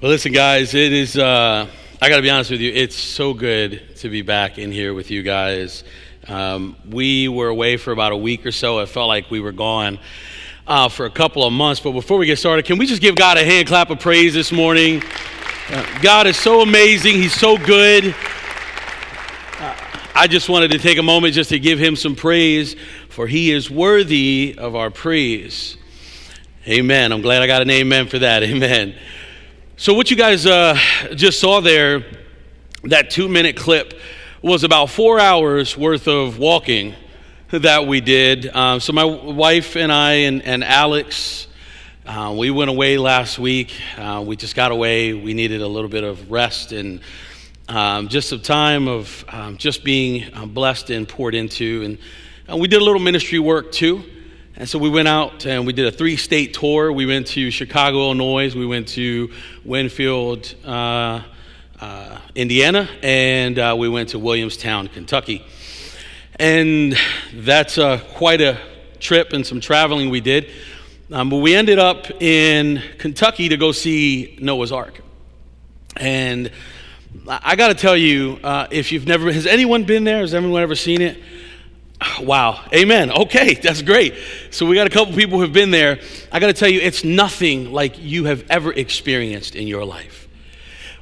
Well, listen, guys, it is, uh, I got to be honest with you, it's so good to be back in here with you guys. Um, we were away for about a week or so. It felt like we were gone uh, for a couple of months. But before we get started, can we just give God a hand clap of praise this morning? Uh, God is so amazing, He's so good. Uh, I just wanted to take a moment just to give Him some praise, for He is worthy of our praise. Amen. I'm glad I got an amen for that. Amen. So, what you guys uh, just saw there, that two minute clip, was about four hours worth of walking that we did. Um, so, my wife and I and, and Alex, uh, we went away last week. Uh, we just got away. We needed a little bit of rest and um, just some time of um, just being uh, blessed and poured into. And, and we did a little ministry work too. And so we went out and we did a three state tour. We went to Chicago, Illinois. We went to Winfield, uh, uh, Indiana. And uh, we went to Williamstown, Kentucky. And that's uh, quite a trip and some traveling we did. Um, but we ended up in Kentucky to go see Noah's Ark. And I got to tell you, uh, if you've never, has anyone been there? Has anyone ever seen it? Wow. Amen. Okay, that's great. So we got a couple people who've been there. I got to tell you, it's nothing like you have ever experienced in your life.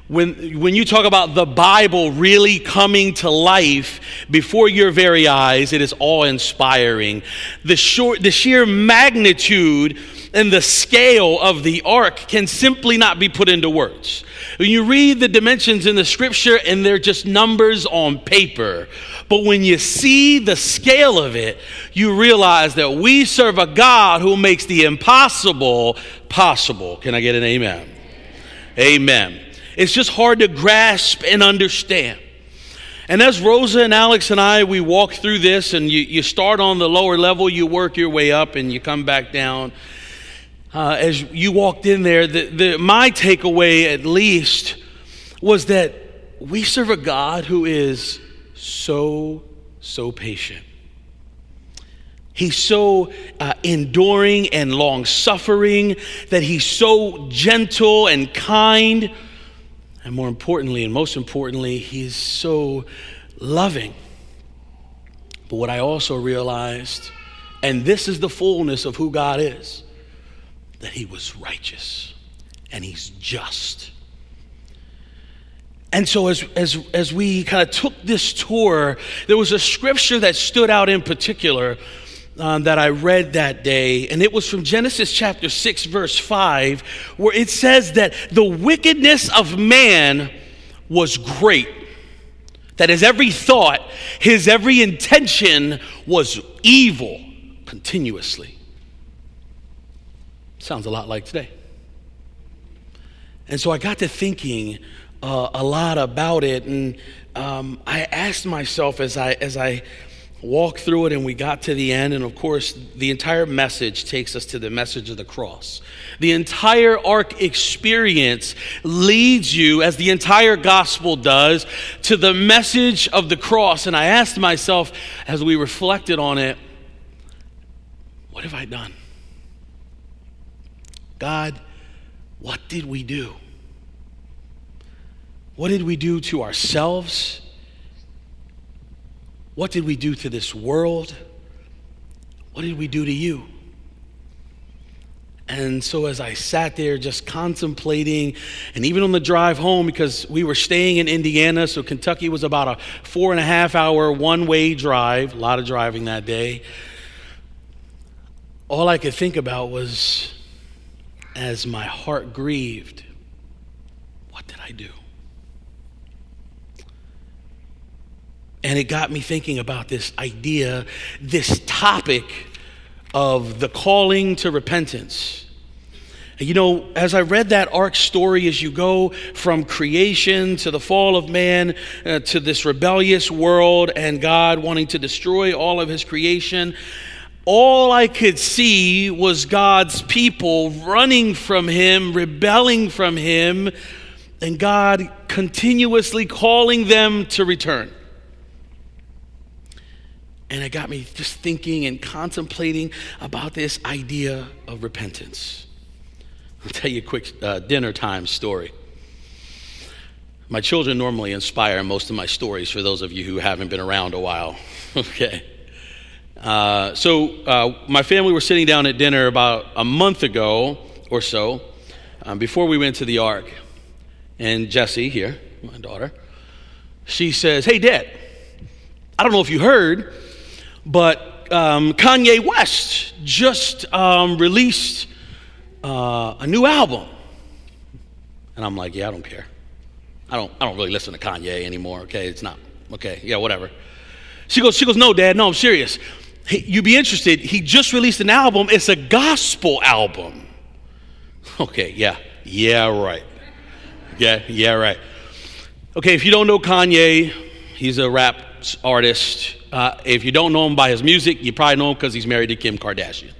When, when you talk about the Bible really coming to life before your very eyes, it is awe inspiring. The, short, the sheer magnitude and the scale of the ark can simply not be put into words. When you read the dimensions in the scripture and they're just numbers on paper, but when you see the scale of it, you realize that we serve a God who makes the impossible possible. Can I get an amen? Amen. It's just hard to grasp and understand. And as Rosa and Alex and I, we walk through this, and you, you start on the lower level, you work your way up, and you come back down uh, as you walked in there, the, the, my takeaway at least was that we serve a God who is so, so patient. He's so uh, enduring and long suffering, that he's so gentle and kind. And more importantly, and most importantly, he's so loving. But what I also realized, and this is the fullness of who God is that he was righteous and he's just. And so, as, as, as we kind of took this tour, there was a scripture that stood out in particular um, that I read that day, and it was from Genesis chapter 6, verse 5, where it says that the wickedness of man was great. That his every thought, his every intention was evil continuously. Sounds a lot like today. And so I got to thinking uh, a lot about it, and um, I asked myself as I as I walked through it and we got to the end, and of course, the entire message takes us to the message of the cross. The entire ark experience leads you, as the entire gospel does, to the message of the cross. And I asked myself as we reflected on it, what have I done? God, what did we do? What did we do to ourselves? What did we do to this world? What did we do to you? And so, as I sat there just contemplating, and even on the drive home, because we were staying in Indiana, so Kentucky was about a four and a half hour one way drive, a lot of driving that day, all I could think about was as my heart grieved, what did I do? And it got me thinking about this idea, this topic of the calling to repentance. You know, as I read that ark story, as you go from creation to the fall of man uh, to this rebellious world and God wanting to destroy all of his creation, all I could see was God's people running from Him, rebelling from Him, and God continuously calling them to return. And it got me just thinking and contemplating about this idea of repentance. I'll tell you a quick uh, dinner time story. My children normally inspire most of my stories for those of you who haven't been around a while. okay. Uh, so, uh, my family were sitting down at dinner about a month ago or so um, before we went to the ark. And Jessie, here, my daughter, she says, Hey, Dad, I don't know if you heard, but um, Kanye West just um, released uh, a new album. And I'm like, Yeah, I don't care. I don't, I don't really listen to Kanye anymore, okay? It's not, okay, yeah, whatever. She goes, she goes, no, Dad, no, I'm serious. Hey, you'd be interested. He just released an album. It's a gospel album. Okay, yeah, yeah, right. Yeah, yeah, right. Okay, if you don't know Kanye, he's a rap artist. Uh, if you don't know him by his music, you probably know him because he's married to Kim Kardashian.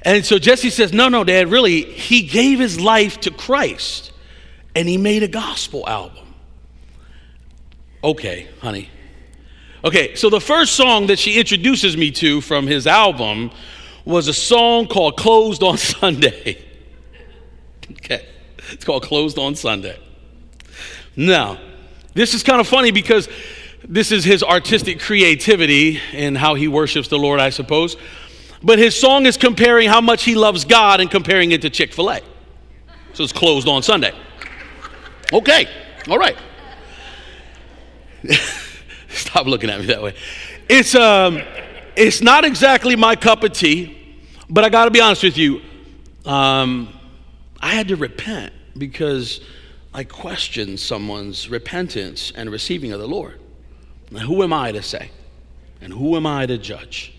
And so Jesse says, No, no, Dad, really, he gave his life to Christ and he made a gospel album. Okay, honey. Okay, so the first song that she introduces me to from his album was a song called Closed on Sunday. okay, it's called Closed on Sunday. Now, this is kind of funny because this is his artistic creativity and how he worships the Lord, I suppose. But his song is comparing how much he loves God and comparing it to Chick fil A. So it's closed on Sunday. Okay, all right. Stop looking at me that way. It's, um, it's not exactly my cup of tea, but I got to be honest with you. Um, I had to repent because I questioned someone's repentance and receiving of the Lord. Now, who am I to say? And who am I to judge?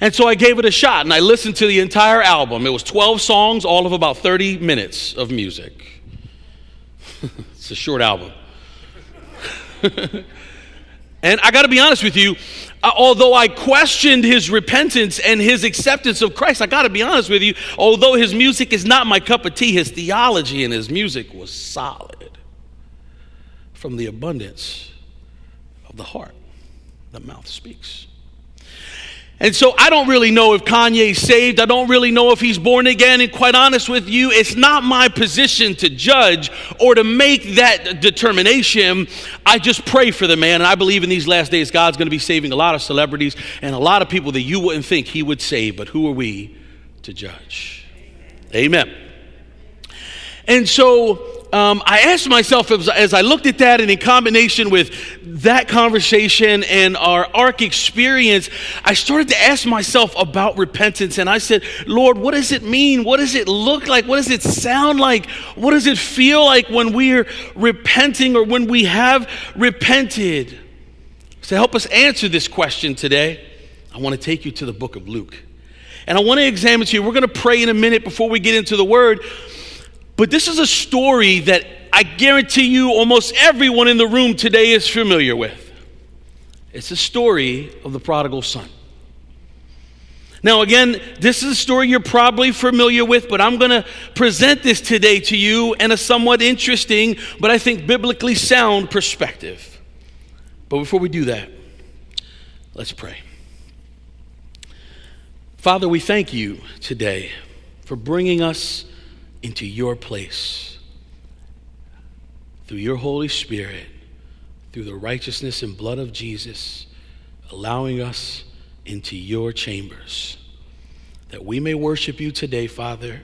And so I gave it a shot and I listened to the entire album. It was 12 songs, all of about 30 minutes of music. it's a short album. and I got to be honest with you, uh, although I questioned his repentance and his acceptance of Christ, I got to be honest with you, although his music is not my cup of tea, his theology and his music was solid from the abundance of the heart. The mouth speaks. And so I don't really know if Kanye's saved. I don't really know if he's born again. And quite honest with you, it's not my position to judge or to make that determination. I just pray for the man. And I believe in these last days, God's going to be saving a lot of celebrities and a lot of people that you wouldn't think he would save. But who are we to judge? Amen. And so um, I asked myself as, as, I looked at that and in combination with that conversation and our ark experience, I started to ask myself about repentance. And I said, Lord, what does it mean? What does it look like? What does it sound like? What does it feel like when we're repenting or when we have repented? So help us answer this question today, I want to take you to the book of Luke. And I want to examine to you. We're going to pray in a minute before we get into the word. But this is a story that I guarantee you almost everyone in the room today is familiar with. It's a story of the prodigal son. Now, again, this is a story you're probably familiar with, but I'm going to present this today to you in a somewhat interesting, but I think biblically sound perspective. But before we do that, let's pray. Father, we thank you today for bringing us into your place through your Holy Spirit, through the righteousness and blood of Jesus, allowing us into your chambers, that we may worship you today, Father,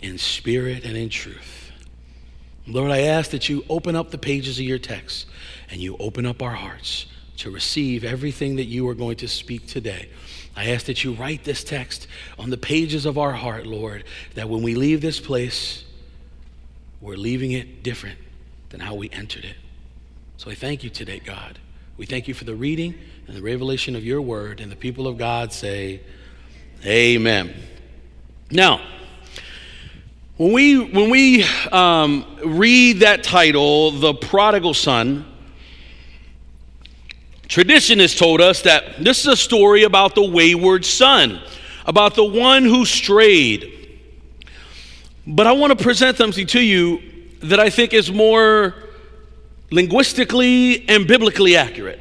in spirit and in truth. Lord, I ask that you open up the pages of your text and you open up our hearts to receive everything that you are going to speak today. I ask that you write this text on the pages of our heart, Lord, that when we leave this place, we're leaving it different than how we entered it. So I thank you today, God. We thank you for the reading and the revelation of your word, and the people of God say, Amen. Now, when we, when we um, read that title, The Prodigal Son, Tradition has told us that this is a story about the wayward son, about the one who strayed. But I want to present something to you that I think is more linguistically and biblically accurate.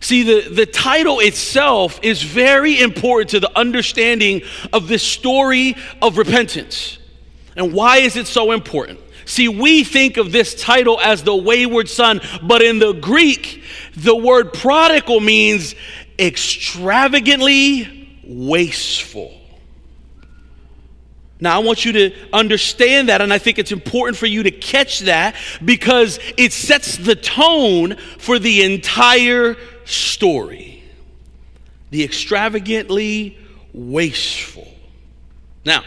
See, the, the title itself is very important to the understanding of this story of repentance. And why is it so important? See, we think of this title as the wayward son, but in the Greek, the word prodigal means extravagantly wasteful. Now, I want you to understand that, and I think it's important for you to catch that because it sets the tone for the entire story. The extravagantly wasteful. Now,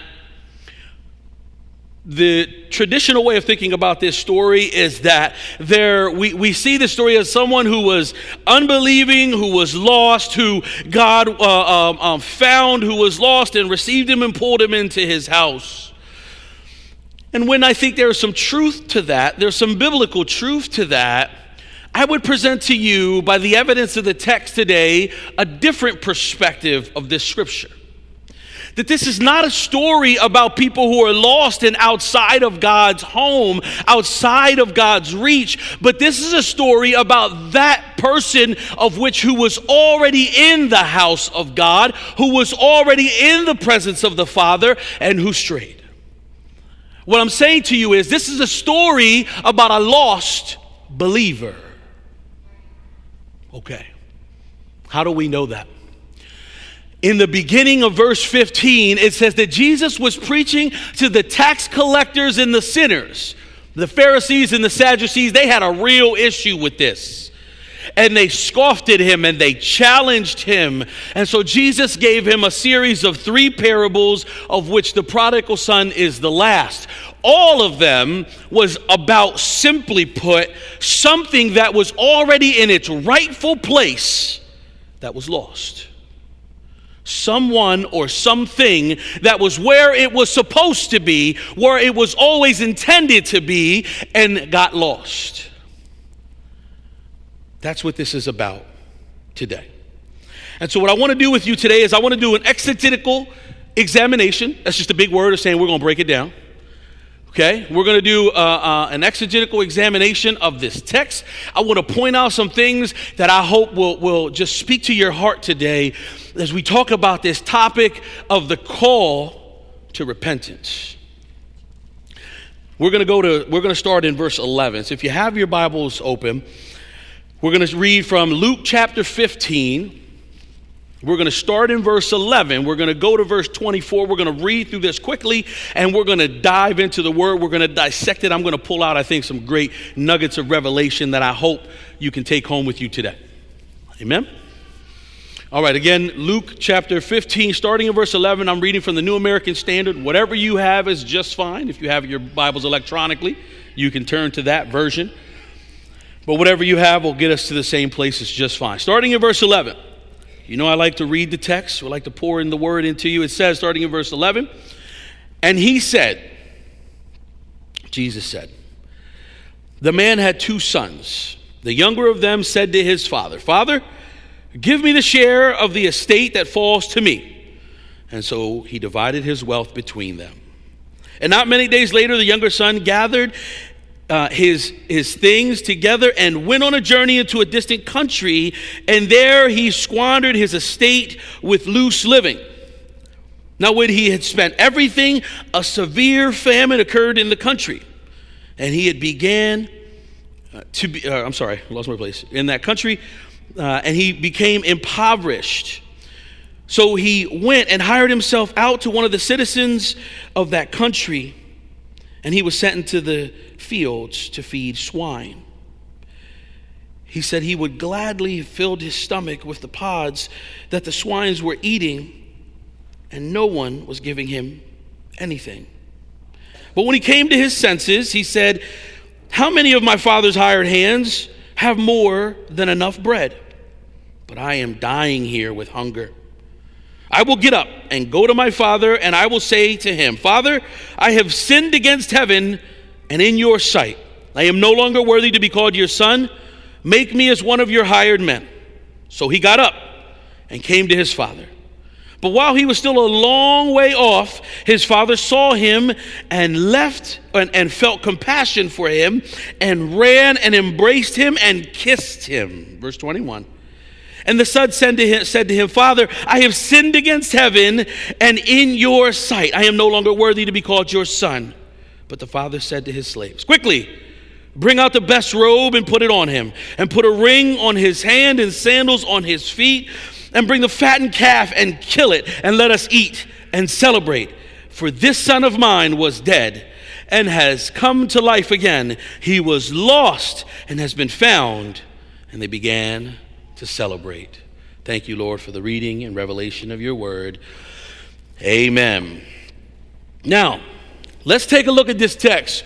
the traditional way of thinking about this story is that there we, we see the story as someone who was unbelieving who was lost who god uh, um, um, found who was lost and received him and pulled him into his house. And when i think there is some truth to that there's some biblical truth to that i would present to you by the evidence of the text today a different perspective of this scripture that this is not a story about people who are lost and outside of God's home, outside of God's reach, but this is a story about that person of which who was already in the house of God, who was already in the presence of the Father, and who strayed. What I'm saying to you is this is a story about a lost believer. Okay. How do we know that? In the beginning of verse 15, it says that Jesus was preaching to the tax collectors and the sinners. The Pharisees and the Sadducees, they had a real issue with this. And they scoffed at him and they challenged him. And so Jesus gave him a series of three parables, of which the prodigal son is the last. All of them was about, simply put, something that was already in its rightful place that was lost someone or something that was where it was supposed to be, where it was always intended to be, and got lost. That's what this is about today. And so, what I want to do with you today is I want to do an exegetical examination. That's just a big word of saying we're going to break it down. Okay, we're going to do uh, uh, an exegetical examination of this text. I want to point out some things that I hope will, will just speak to your heart today as we talk about this topic of the call to repentance. We're going to go to, we're going to start in verse 11. So if you have your Bibles open, we're going to read from Luke chapter 15 we're going to start in verse 11. We're going to go to verse 24. We're going to read through this quickly and we're going to dive into the word. We're going to dissect it. I'm going to pull out, I think, some great nuggets of revelation that I hope you can take home with you today. Amen. All right, again, Luke chapter 15, starting in verse 11. I'm reading from the New American Standard. Whatever you have is just fine. If you have your Bibles electronically, you can turn to that version. But whatever you have will get us to the same place. It's just fine. Starting in verse 11. You know, I like to read the text, I like to pour in the word into you. It says, starting in verse 11, and he said, Jesus said, the man had two sons. The younger of them said to his father, Father, give me the share of the estate that falls to me. And so he divided his wealth between them. And not many days later, the younger son gathered uh, his, his things together and went on a journey into a distant country, and there he squandered his estate with loose living. Now, when he had spent everything, a severe famine occurred in the country, and he had began uh, to be, uh, I'm sorry, lost my place, in that country, uh, and he became impoverished. So he went and hired himself out to one of the citizens of that country and he was sent into the fields to feed swine. He said he would gladly have filled his stomach with the pods that the swines were eating, and no one was giving him anything. But when he came to his senses, he said, How many of my father's hired hands have more than enough bread? But I am dying here with hunger. I will get up and go to my father, and I will say to him, Father, I have sinned against heaven and in your sight. I am no longer worthy to be called your son. Make me as one of your hired men. So he got up and came to his father. But while he was still a long way off, his father saw him and left and, and, felt compassion for him and ran and embraced him and kissed him. Verse 21. And the son said to, him, said to him, Father, I have sinned against heaven and in your sight. I am no longer worthy to be called your son. But the father said to his slaves, Quickly, bring out the best robe and put it on him, and put a ring on his hand and sandals on his feet, and bring the fattened calf and kill it, and let us eat and celebrate. For this son of mine was dead and has come to life again. He was lost and has been found. And they began to celebrate. Thank you, Lord, for the reading and revelation of your word. Amen. Now, let's take a look at this text.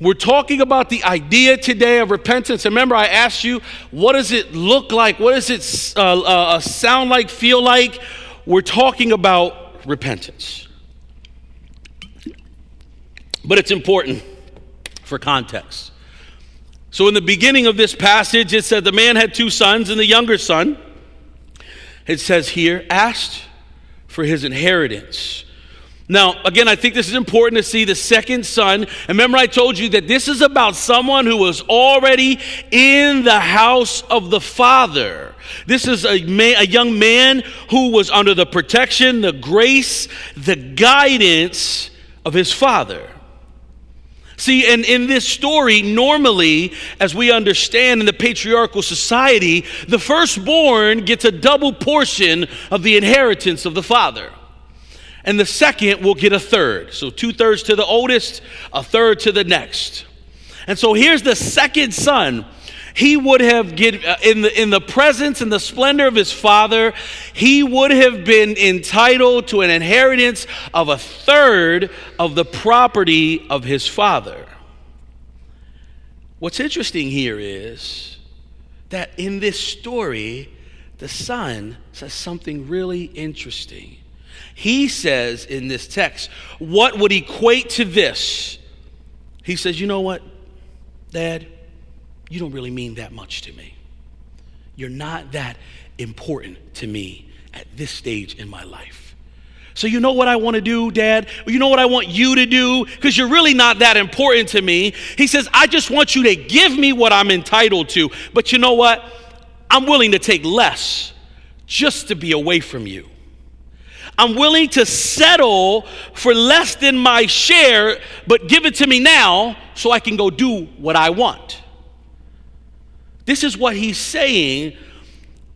We're talking about the idea today of repentance. Remember, I asked you, what does it look like? What does it uh, uh, sound like, feel like? We're talking about repentance. But it's important for context. So, in the beginning of this passage, it said the man had two sons, and the younger son, it says here, asked for his inheritance. Now, again, I think this is important to see the second son. And remember, I told you that this is about someone who was already in the house of the father. This is a, man, a young man who was under the protection, the grace, the guidance of his father. See, and in this story, normally, as we understand in the patriarchal society, the firstborn gets a double portion of the inheritance of the father. And the second will get a third. So two thirds to the oldest, a third to the next. And so here's the second son he would have get uh, in the in the presence and the splendor of his father he would have been entitled to an inheritance of a third of the property of his father what's interesting here is that in this story the son says something really interesting he says in this text what would equate to this he says you know what dad you don't really mean that much to me. You're not that important to me at this stage in my life. So, you know what I want to do, Dad? You know what I want you to do? Because you're really not that important to me. He says, I just want you to give me what I'm entitled to. But you know what? I'm willing to take less just to be away from you. I'm willing to settle for less than my share, but give it to me now so I can go do what I want. This is what he's saying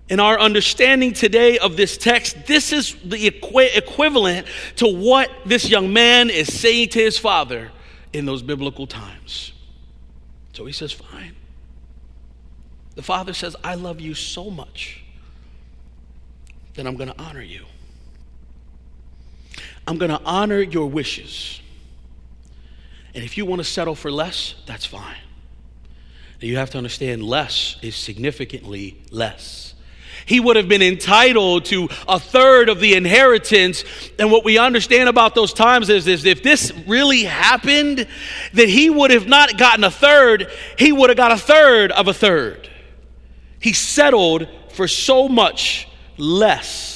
in our understanding today of this text. This is the equi- equivalent to what this young man is saying to his father in those biblical times. So he says, Fine. The father says, I love you so much that I'm going to honor you. I'm going to honor your wishes. And if you want to settle for less, that's fine Now you have to understand less is significantly less. He would have been entitled to a third of the inheritance. And what we understand about those times is, is if this really happened, that he would have not gotten a third, he would have got a third of a third. He settled for so much less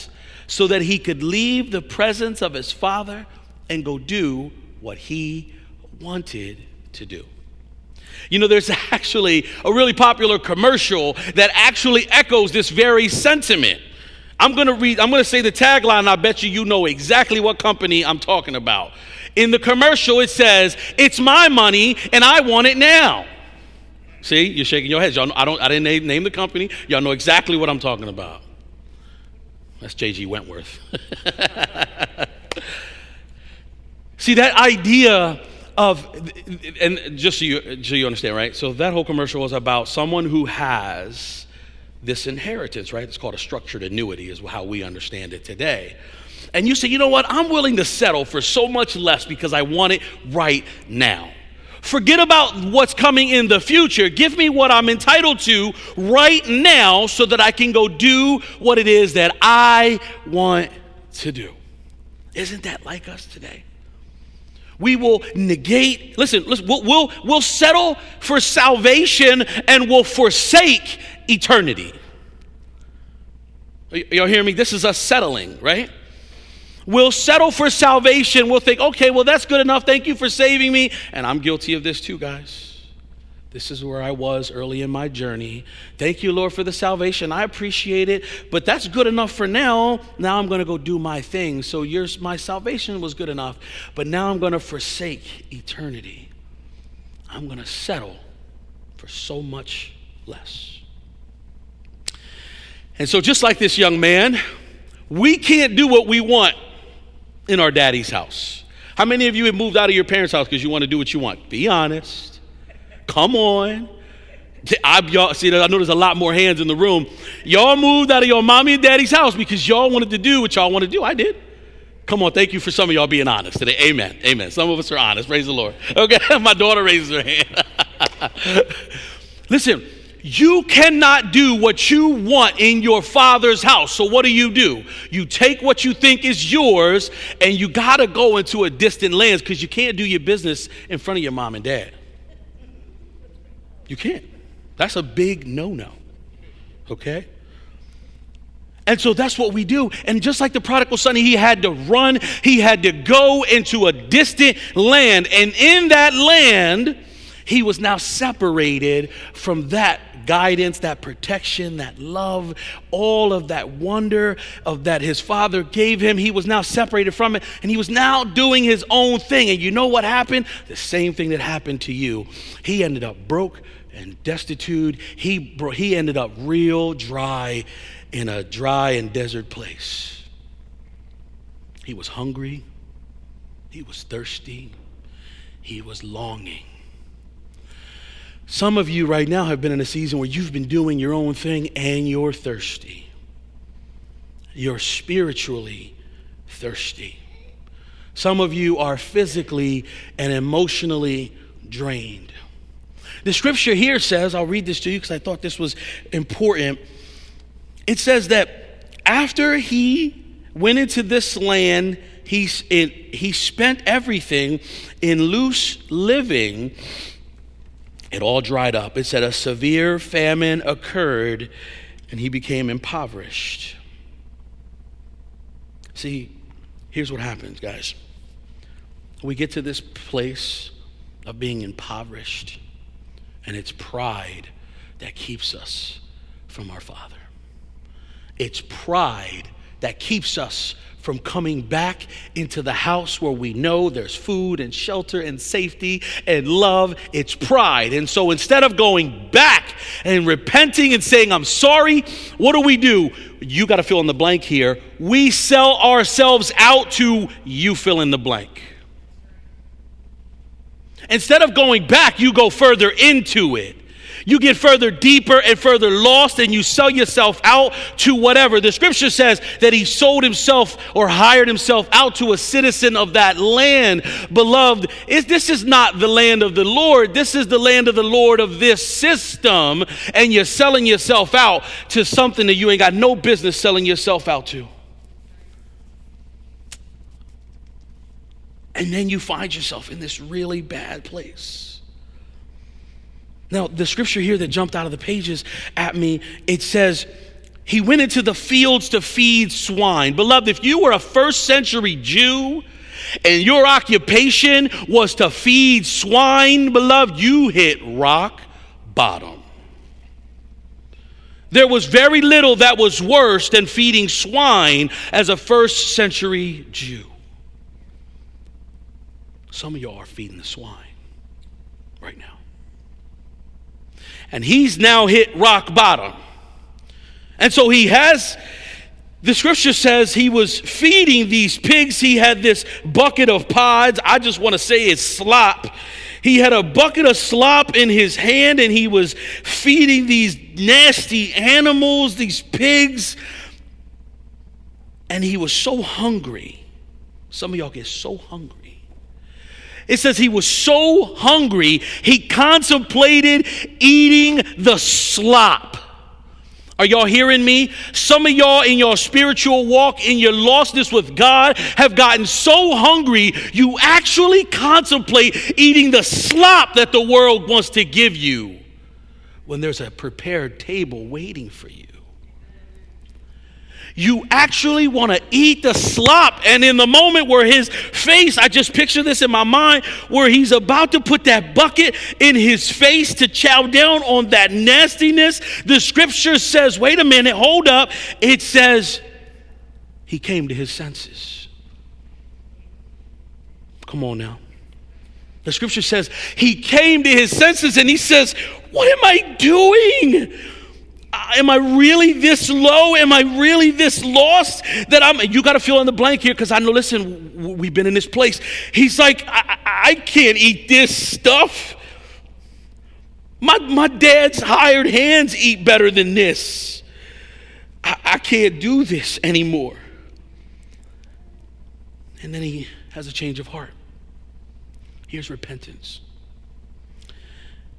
so that he could leave the presence of his father and go do what he wanted to do. You know, there's actually a really popular commercial that actually echoes this very sentiment. I'm going to read, I'm going to say the tagline, I bet you you know exactly what company I'm talking about. In the commercial, it says, It's my money and I want it now. See, you're shaking your heads. Y'all know, I, don't, I didn't name, name the company. Y'all know exactly what I'm talking about. That's J.G. Wentworth. See, that idea of, and just so you, so you understand, right? So that whole commercial was about someone who has this inheritance, right? It's called a structured annuity, is how we understand it today. And you say, you know what? I'm willing to settle for so much less because I want it right now. Forget about what's coming in the future. Give me what I'm entitled to right now so that I can go do what it is that I want to do. Isn't that like us today? We will negate, listen, listen we'll, we'll, we'll settle for salvation and we'll forsake eternity. Y'all hear me? This is us settling, right? We'll settle for salvation. We'll think, okay, well, that's good enough. Thank you for saving me. And I'm guilty of this too, guys. This is where I was early in my journey. Thank you, Lord, for the salvation. I appreciate it, but that's good enough for now. Now I'm going to go do my thing. So yours, my salvation was good enough, but now I'm going to forsake eternity. I'm going to settle for so much less. And so, just like this young man, we can't do what we want in our daddy's house. How many of you have moved out of your parents' house because you want to do what you want? Be honest. Come on. I, y'all, see, I know there's a lot more hands in the room. Y'all moved out of your mommy and daddy's house because y'all wanted to do what y'all want to do. I did. Come on, thank you for some of y'all being honest today. Amen. Amen. Some of us are honest. Praise the Lord. Okay, my daughter raises her hand. Listen, you cannot do what you want in your father's house. So, what do you do? You take what you think is yours and you got to go into a distant land because you can't do your business in front of your mom and dad. You can't. That's a big no no. Okay? And so that's what we do. And just like the prodigal son, he had to run, he had to go into a distant land. And in that land, he was now separated from that guidance, that protection, that love, all of that wonder of that his father gave him. He was now separated from it and he was now doing his own thing. And you know what happened? The same thing that happened to you. He ended up broke and destitute. He, he ended up real dry in a dry and desert place. He was hungry. He was thirsty. He was longing. Some of you right now have been in a season where you've been doing your own thing and you're thirsty. You're spiritually thirsty. Some of you are physically and emotionally drained. The scripture here says, I'll read this to you because I thought this was important. It says that after he went into this land, he, it, he spent everything in loose living. It all dried up. It said a severe famine occurred and he became impoverished. See, here's what happens, guys. We get to this place of being impoverished and it's pride that keeps us from our Father. It's pride that keeps us from coming back into the house where we know there's food and shelter and safety and love. It's pride. And so instead of going back and repenting and saying, I'm sorry, what do we do? You got to fill in the blank here. We sell ourselves out to you fill in the blank. Instead of going back, you go further into it. You get further deeper and further lost, and you sell yourself out to whatever. The scripture says that he sold himself or hired himself out to a citizen of that land. Beloved, is, this is not the land of the Lord. This is the land of the Lord of this system, and you're selling yourself out to something that you ain't got no business selling yourself out to. And then you find yourself in this really bad place. Now, the scripture here that jumped out of the pages at me, it says, He went into the fields to feed swine. Beloved, if you were a first century Jew, and your occupation was to feed swine, beloved, you hit rock bottom. There was very little that was worse than feeding swine as a first century Jew. Some of y'all are feeding the swine right now. And he's now hit rock bottom. And so he has, the scripture says he was feeding these pigs. He had this bucket of pods. I just want to say it's slop. He had a bucket of slop in his hand and he was feeding these nasty animals, these pigs. And he was so hungry. Some of y'all get so hungry it says he was so hungry, he contemplated eating the slop. Are y'all hearing me? Some of y'all in your spiritual walk, in your lostness with God, have gotten so hungry, you actually contemplate eating the slop that the world wants to give you when there's a prepared table waiting for you you actually want to eat the slop. And in the moment where his face, I just picture this in my mind, where he's about to put that bucket in his face to chow down on that nastiness, the scripture says, wait a minute, hold up. It says, he came to his senses. Come on now. The scripture says he came to his senses and he says, What am I doing? Am I really this low? Am I really this lost that I'm? You got to fill in the blank here because I know, listen, we've been in this place. He's like, I, I can't eat this stuff. My, my dad's hired hands eat better than this. I, I can't do this anymore. And then he has a change of heart. Here's repentance.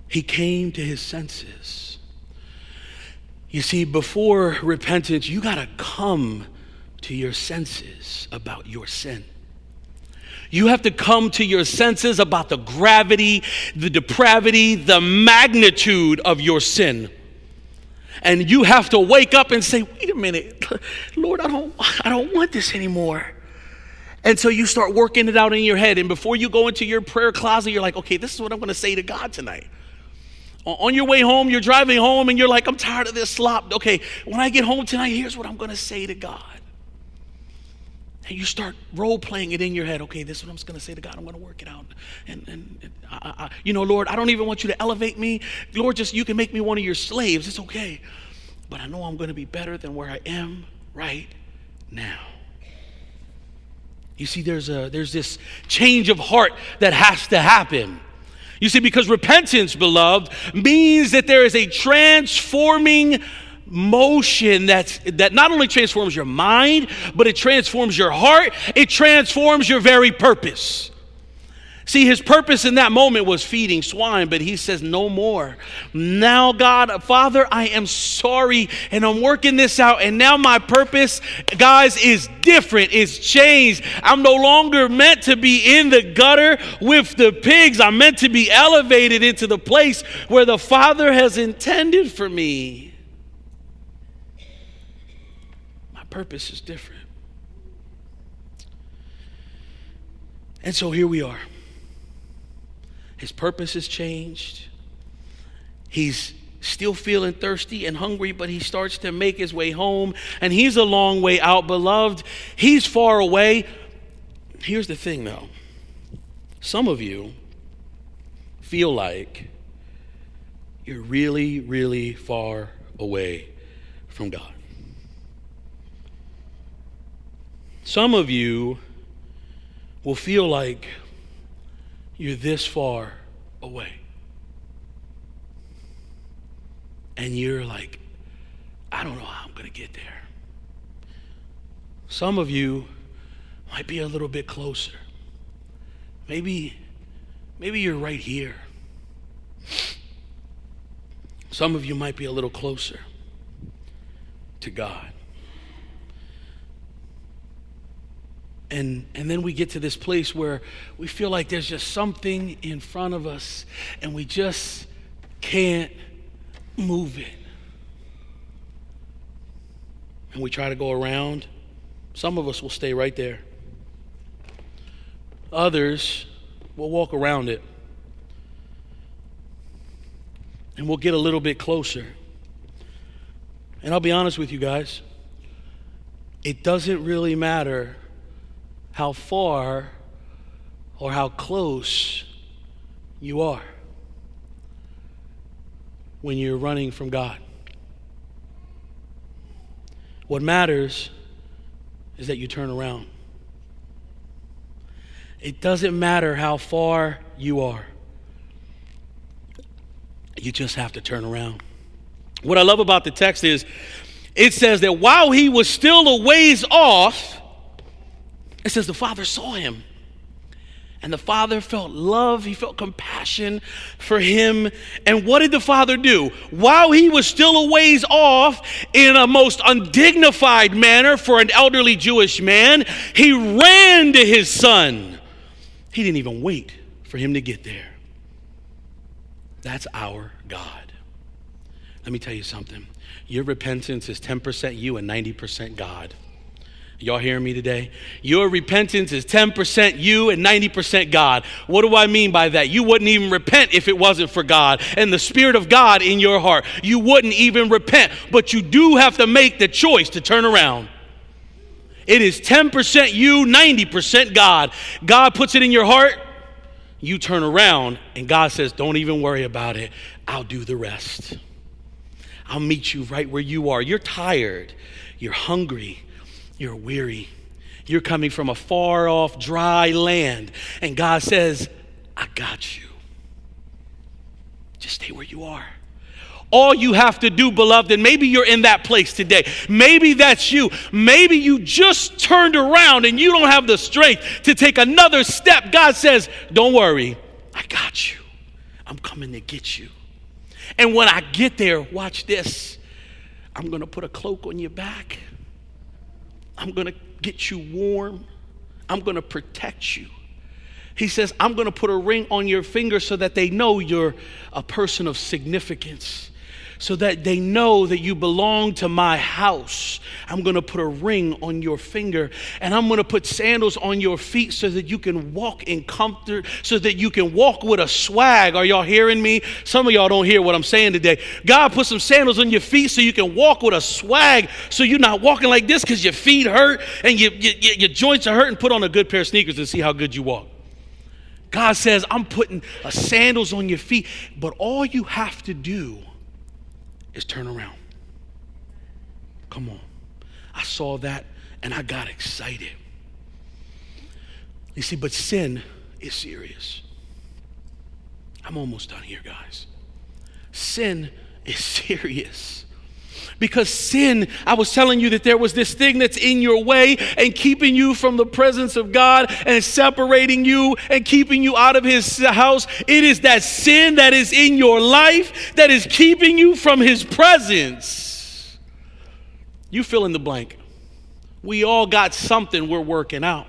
He came to his senses. You see, before repentance, you got to come to your senses about your sin. You have to come to your senses about the gravity, the depravity, the magnitude of your sin. And you have to wake up and say, wait a minute, Lord, I don't, I don't want this anymore. And so you start working it out in your head. And before you go into your prayer closet, you're like, okay, this is what I'm going to say to God tonight. On your way home, you're driving home and you're like, I'm tired of this slop. Okay, when I get home tonight, here's what I'm going to say to God. And you start role playing it in your head. Okay, this is what I'm going to say to God. I'm going to work it out. And, and, and I, I, you know, Lord, I don't even want you to elevate me. Lord, just you can make me one of your slaves. It's okay. But I know I'm going to be better than where I am right now. You see, there's, a, there's this change of heart that has to happen. You see, because repentance, beloved, means that there is a transforming motion that's, that not only transforms your mind, but it transforms your heart, it transforms your very purpose. See, his purpose in that moment was feeding swine, but he says, No more. Now, God, Father, I am sorry, and I'm working this out. And now my purpose, guys, is different, it's changed. I'm no longer meant to be in the gutter with the pigs. I'm meant to be elevated into the place where the Father has intended for me. My purpose is different. And so here we are. His purpose has changed. He's still feeling thirsty and hungry, but he starts to make his way home, and he's a long way out, beloved. He's far away. Here's the thing, though some of you feel like you're really, really far away from God. Some of you will feel like you're this far away. And you're like, I don't know how I'm going to get there. Some of you might be a little bit closer. Maybe, maybe you're right here. Some of you might be a little closer to God. And, and then we get to this place where we feel like there's just something in front of us and we just can't move it. And we try to go around. Some of us will stay right there, others will walk around it. And we'll get a little bit closer. And I'll be honest with you guys, it doesn't really matter how far or how close you are when you're running from God. What matters is that you turn around. It doesn't matter how far you are, you just have to turn around. What I love about the text is it says that while he was still a ways off, it says the father saw him. And the father felt love, he felt compassion for him. And what did the father do? While he was still a ways off in a most undignified manner for an elderly Jewish man, he ran to his son. He didn't even wait for him to get there. That's our God. Let me tell you something. Your repentance is 10% you and 90% God. Y'all hearing me today? Your repentance is 10% you and 90% God. What do I mean by that? You wouldn't even repent if it wasn't for God and the Spirit of God in your heart. You wouldn't even repent, but you do have to make the choice to turn around. It is 10% you, 90% God. God puts it in your heart you turn around and God says, Don't even worry about it. I'll do the rest. I'll meet you right where you are. You're tired, you're hungry, you're weary. You're coming from a far off, dry land. And God says, I got you. Just stay where you are. All you have to do, beloved, and maybe you're in that place today. Maybe that's you. Maybe you just turned around and you don't have the strength to take another step. God says, Don't worry, I got you. I'm coming to get you. And when I get there, watch this. I'm going to put a cloak on your back. I'm going to get you warm. I'm going to protect you. He says, I'm going to put a ring on your finger so that they know you're a person of significance so that they know that you belong to my house. I'm going to put a ring on your finger and I'm going to put sandals on your feet so that you can walk in comfort, so that you can walk with a swag. Are y'all hearing me? Some of y'all don't hear what I'm saying today. God put some sandals on your feet so you can walk with a swag, so you're not walking like this because your feet hurt and you, you, your joints are hurting. Put on a good pair of sneakers and see how good you walk. God says, I'm putting uh, sandals on your feet, but all you have to do is turn around. Come on. I saw that and I got excited. You see, but sin is serious. I'm almost done here, guys. Sin is serious. Because sin, I was telling you that there was this thing that's in your way and keeping you from the presence of God and separating you and keeping you out of His house. It is that sin that is in your life that is keeping you from His presence. You fill in the blank. We all got something we're working out.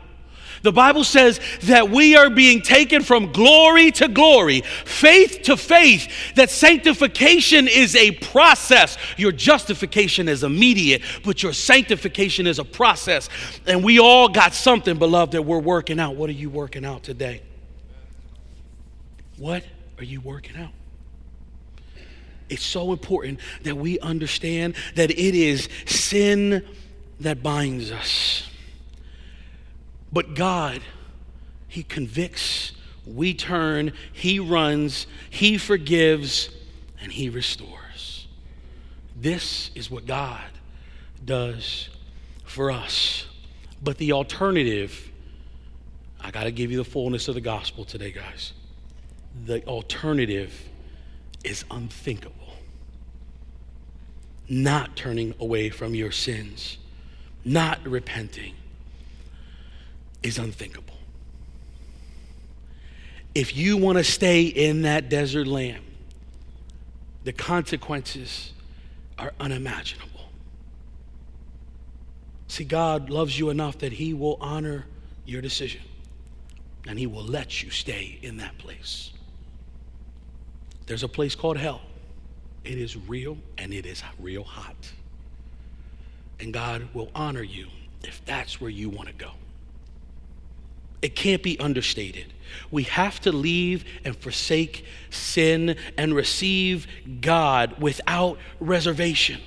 The Bible says that we are being taken from glory to glory, faith to faith, that sanctification is a process. Your justification is immediate, but your sanctification is a process. And we all got something, beloved, that we're working out. What are you working out today? What are you working out? It's so important that we understand that it is sin that binds us. But God, He convicts, we turn, He runs, He forgives, and He restores. This is what God does for us. But the alternative, I got to give you the fullness of the gospel today, guys. The alternative is unthinkable. Not turning away from your sins, not repenting is unthinkable. If you want to stay in that desert land, the consequences are unimaginable. See, God loves you enough that He will honor your decision and He will let you stay in that place. There's a place called hell. It is real and it is real hot. And God will honor you if that's where you want to go. It can't be understated. We have to leave and forsake sin and receive God without reservation.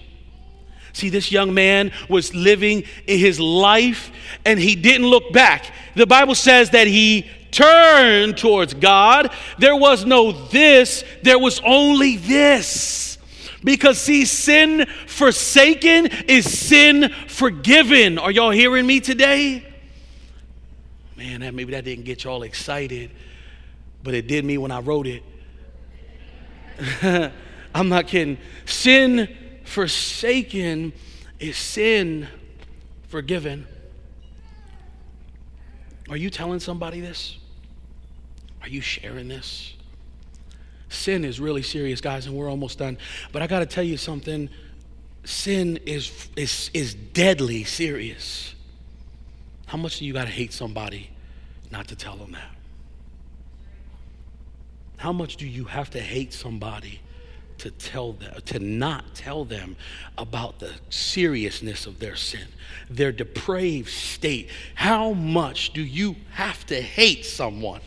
See, this young man was living in his life and he didn't look back. The Bible says that he turned towards God. There was no this, there was only this. Because, see, sin forsaken is sin forgiven. Are y'all hearing me today? Man, that, maybe that didn't get y'all excited, but it did me when I wrote it. I'm not kidding. Sin forsaken is sin forgiven. Are you telling somebody this? Are you sharing this? Sin is really serious, guys, and we're almost done. But I got to tell you something. Sin is, is, is deadly serious. How much do you got to hate somebody not to tell them that? How much do you have to hate somebody to tell them to not tell them about the seriousness of their sin, their depraved state? How much do you have to hate someone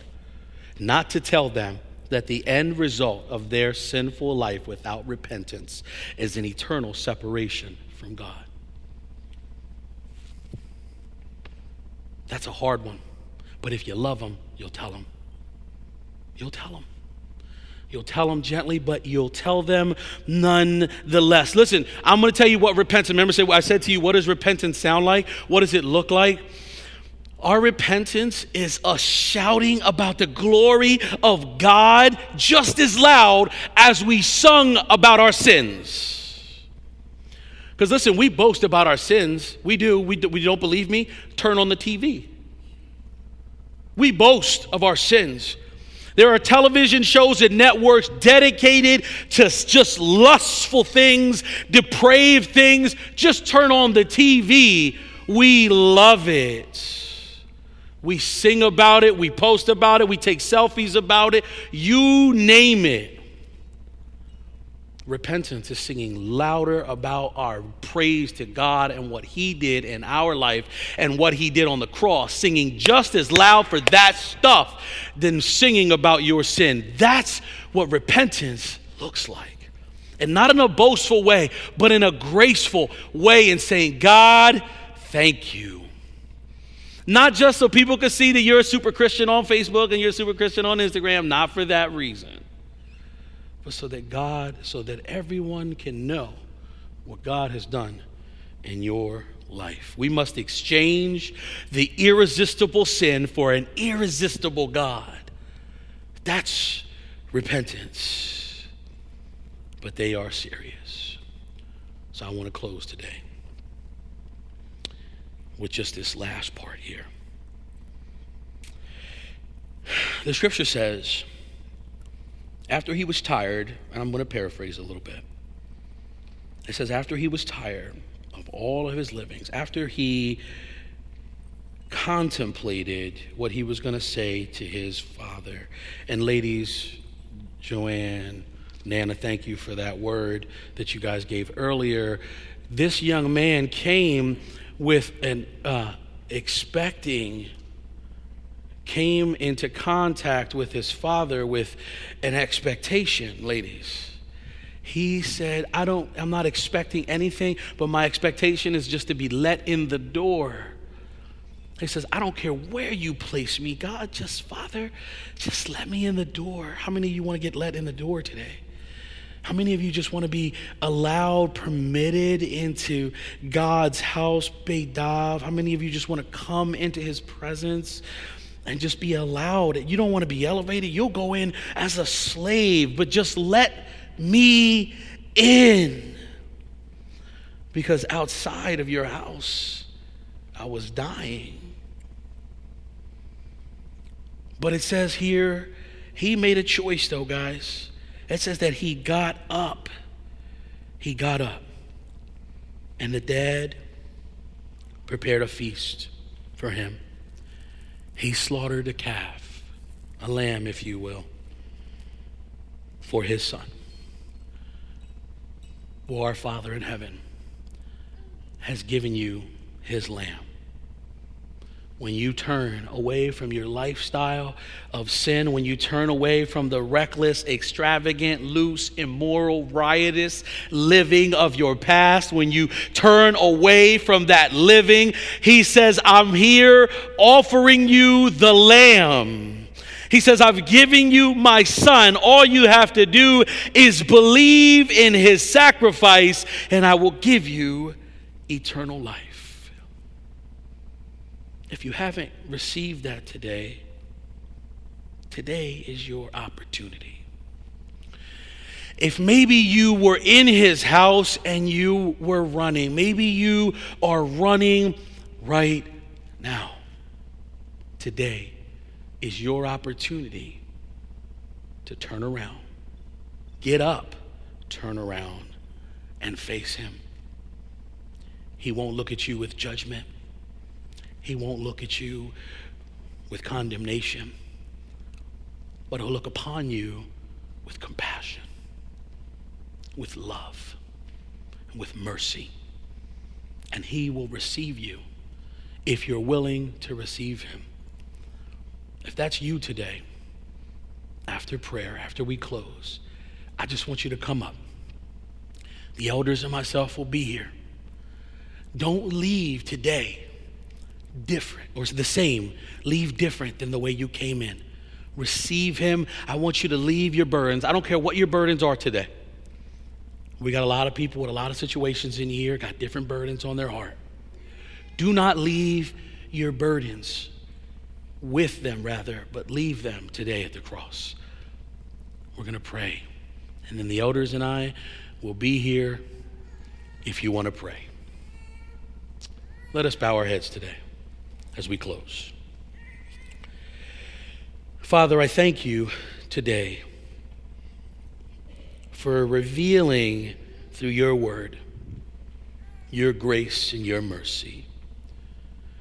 not to tell them that the end result of their sinful life without repentance is an eternal separation from God? That's a hard one. But if you love them, you'll tell them. You'll tell them. You'll tell them gently, but you'll tell them nonetheless. Listen, I'm going to tell you what repentance. Remember, say I said to you, what does repentance sound like? What does it look like? Our repentance is a shouting about the glory of God just as loud as we sung about our sins. Because listen, we boast about our sins. We do. We, do. we don't believe me? Turn on the TV. We boast of our sins. There are television shows and networks dedicated to just lustful things, depraved things. Just turn on the TV. We love it. We sing about it, we post about it, we take selfies about it. You name it. Repentance is singing louder about our praise to God and what He did in our life and what He did on the cross, singing just as loud for that stuff than singing about your sin. That's what repentance looks like. And not in a boastful way, but in a graceful way, in saying, God, thank you. Not just so people can see that you're a super Christian on Facebook and you're a super Christian on Instagram, not for that reason but so that God, so that everyone can know what God has done in your life. We must exchange the irresistible sin for an irresistible God. That's repentance. But they are serious. So I want to close today with just this last part here. The scripture says, after he was tired, and I'm going to paraphrase a little bit. It says, after he was tired of all of his livings, after he contemplated what he was going to say to his father, and ladies, Joanne, Nana, thank you for that word that you guys gave earlier. This young man came with an uh, expecting came into contact with his father with an expectation, ladies. He said, I don't, I'm not expecting anything, but my expectation is just to be let in the door. He says, I don't care where you place me, God, just Father, just let me in the door. How many of you want to get let in the door today? How many of you just want to be allowed, permitted into God's house, Beidav? How many of you just want to come into his presence? And just be allowed. You don't want to be elevated. You'll go in as a slave, but just let me in. Because outside of your house, I was dying. But it says here, he made a choice, though, guys. It says that he got up. He got up. And the dad prepared a feast for him he slaughtered a calf, a lamb, if you will, for his son. Well, our Father in heaven has given you his lamb when you turn away from your lifestyle of sin, when you turn away from the reckless, extravagant, loose, immoral, riotous living of your past, when you turn away from that living, he says, I'm here offering you the lamb. He says, I've given you my son. All you have to do is believe in his sacrifice, and I will give you eternal life. If you haven't received that today, today is your opportunity. If maybe you were in his house and you were running, maybe you are running right now. Today is your opportunity to turn around. Get up, turn around, and face him. He won't look at you with judgment. He won't look at you with condemnation, but he'll look upon you with compassion, with love, and with mercy. And he will receive you if you're willing to receive him. If that's you today, after prayer, after we close, I just want you to come up. The elders and myself will be here. Don't leave today different or the same. Leave different than the way you came in. receive Him. I want you to leave your burdens. I don't care what your burdens are today. We got a lot of people with a lot of situations in here, got different burdens on their heart. Do not leave your burdens with them, rather, but leave them today at the cross. We're going to pray. And then the elders and I will be here if you want to pray. Let us bow our heads today as we close. Father, I thank you today for revealing through your word your grace and your mercy.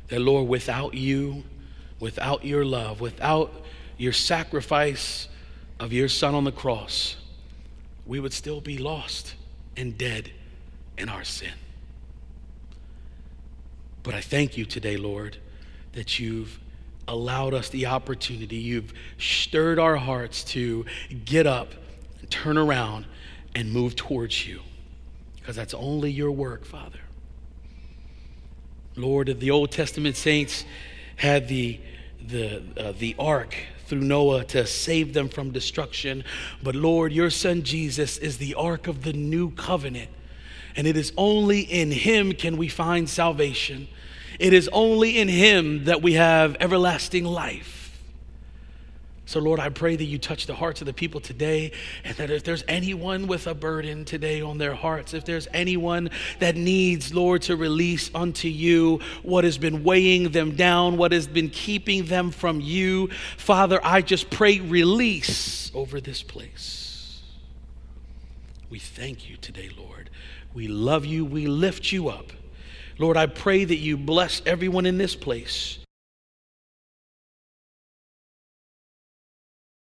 That, Lord, without you, without your love, without your sacrifice of your Son on the cross, we would still be lost and dead in our sin. But I thank you today, Lord, that you've allowed us the opportunity. You've stirred our hearts to get up, turn around, and move towards you. Because that's only your work, Father. Lord, the Old Testament saints had the, the, uh, the ark through Noah to save them from destruction. But Lord, your son Jesus is the ark of the new covenant. And it is only in him can we find salvation. It is only in Him that we have everlasting life. So, Lord, I pray that you touch the hearts of the people today, and that if there's anyone with a burden today on their hearts, if there's anyone that needs, Lord, to release unto you what has been weighing them down, what has been keeping them from you, Father, I just pray release over this place. We thank you today, Lord. We love you, we lift you up. Lord, I pray that you bless everyone in this place.